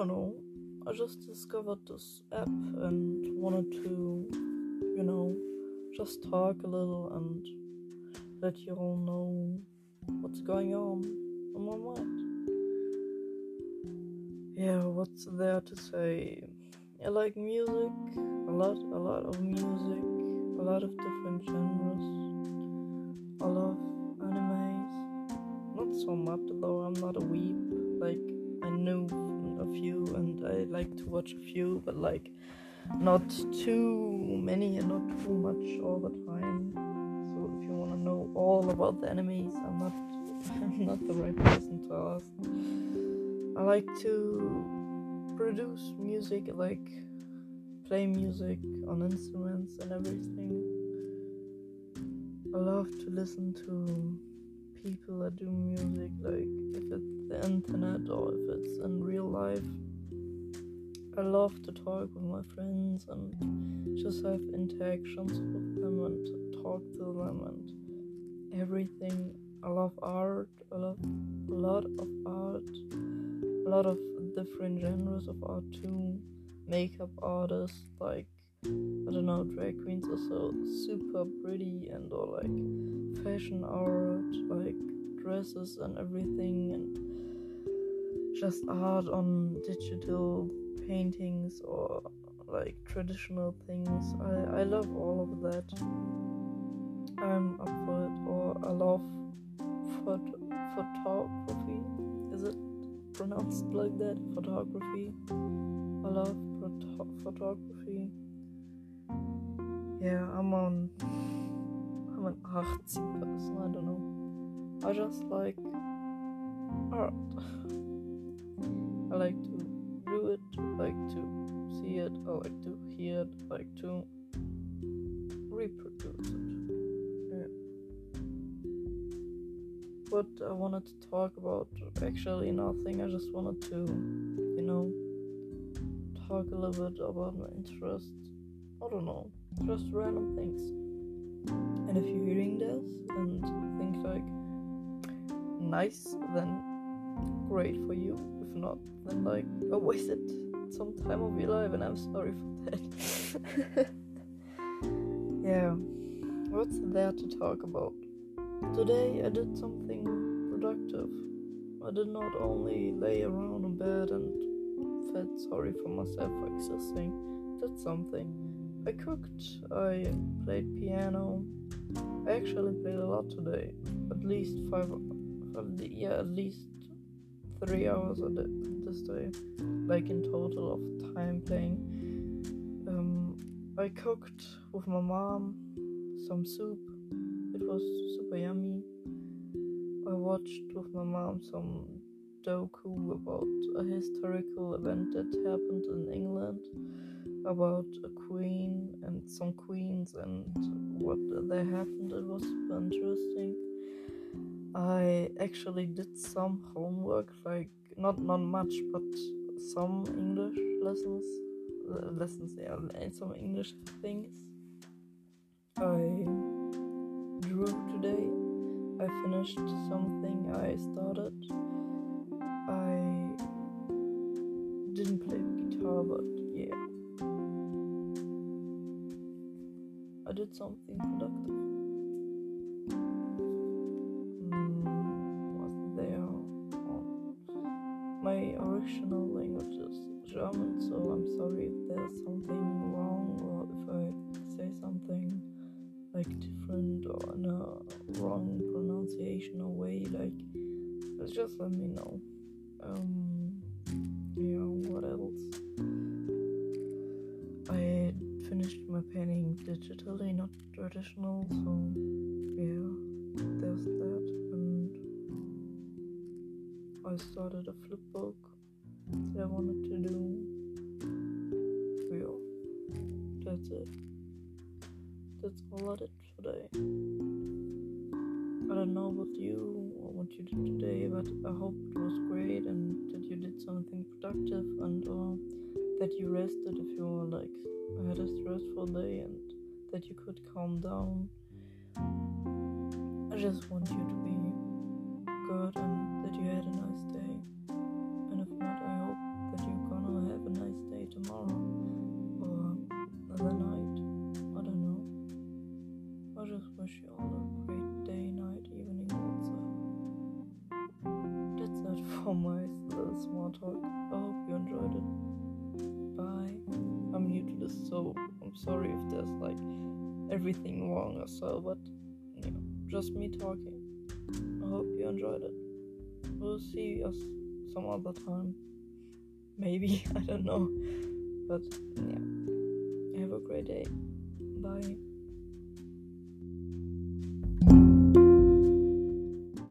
don't know. I just discovered this app and wanted to, you know, just talk a little and let you all know what's going on in my mind. Yeah, what's there to say? I like music, a lot, a lot of music, a lot of different genres. I love animes. Not so much though, I'm not a weeb. Like, I know a few and I like to watch a few, but like, not too many and not too much all the time. So if you want to know all about the animes, I'm not, I'm not the right person to ask. I like to produce music, like play music on instruments and everything. I love to listen to people that do music, like if it's the internet or if it's in real life. I love to talk with my friends and just have interactions with them and talk to them and everything. I love art, I love a lot of art, a lot of different genres of art too. Makeup artists, like I don't know, drag queens are so super pretty and or like fashion art, like dresses and everything, and just art on digital paintings or like traditional things. I, I love all of that. I'm up for it, or I love phot- photography. Is it pronounced like that? Photography. I love photo- photography. Yeah, I'm on. I'm an artsy person. I don't know. I just like art. I like to do it. I like to see it. I like to hear it. I like to reproduce it. Yeah. What I wanted to talk about, actually nothing. I just wanted to, you know, talk a little bit about my interests. I don't know, just random things. And if you're hearing this and think like nice, then great for you. If not, then like I wasted some time of your life, and I'm sorry for that. yeah, what's there to talk about? Today I did something productive. I did not only lay around in bed and felt sorry for myself for existing, did something. I cooked, I played piano. I actually played a lot today. At least five, yeah, at least three hours a day, this day, like in total of time playing. Um, I cooked with my mom some soup. It was super yummy. I watched with my mom some doku about a historical event that happened in England about a queen and some queens and what they happened. It was interesting. I actually did some homework, like not not much, but some English lessons, uh, lessons, yeah, and some English things. I drew today. I finished something I started. I didn't play guitar, but yeah, I did something productive. Mm, was there? Oh. My original language is German, so I'm sorry if there's something wrong or if I say something like different or in a wrong pronunciation or way. Like, just let me know. Um, yeah, what else? My painting digitally, not traditional, so yeah, there's that. And I started a flip book that I wanted to do. Yeah, that's it. That's all I did today. I don't know about you or what you did today, but I hope it was great and that you did something productive that you rested if you were like had a stressful day and that you could calm down. I just want you to be good and that you had a nice day. And if not, I hope that you're gonna have a nice day tomorrow or another night. I don't know. I just wish you all a great day, night, evening, whatsoever. That's it for my small talk. So I'm sorry if there's like everything wrong or so, but you know, just me talking. I hope you enjoyed it. We'll see us some other time. Maybe, I don't know. But yeah. Have a great day. Bye.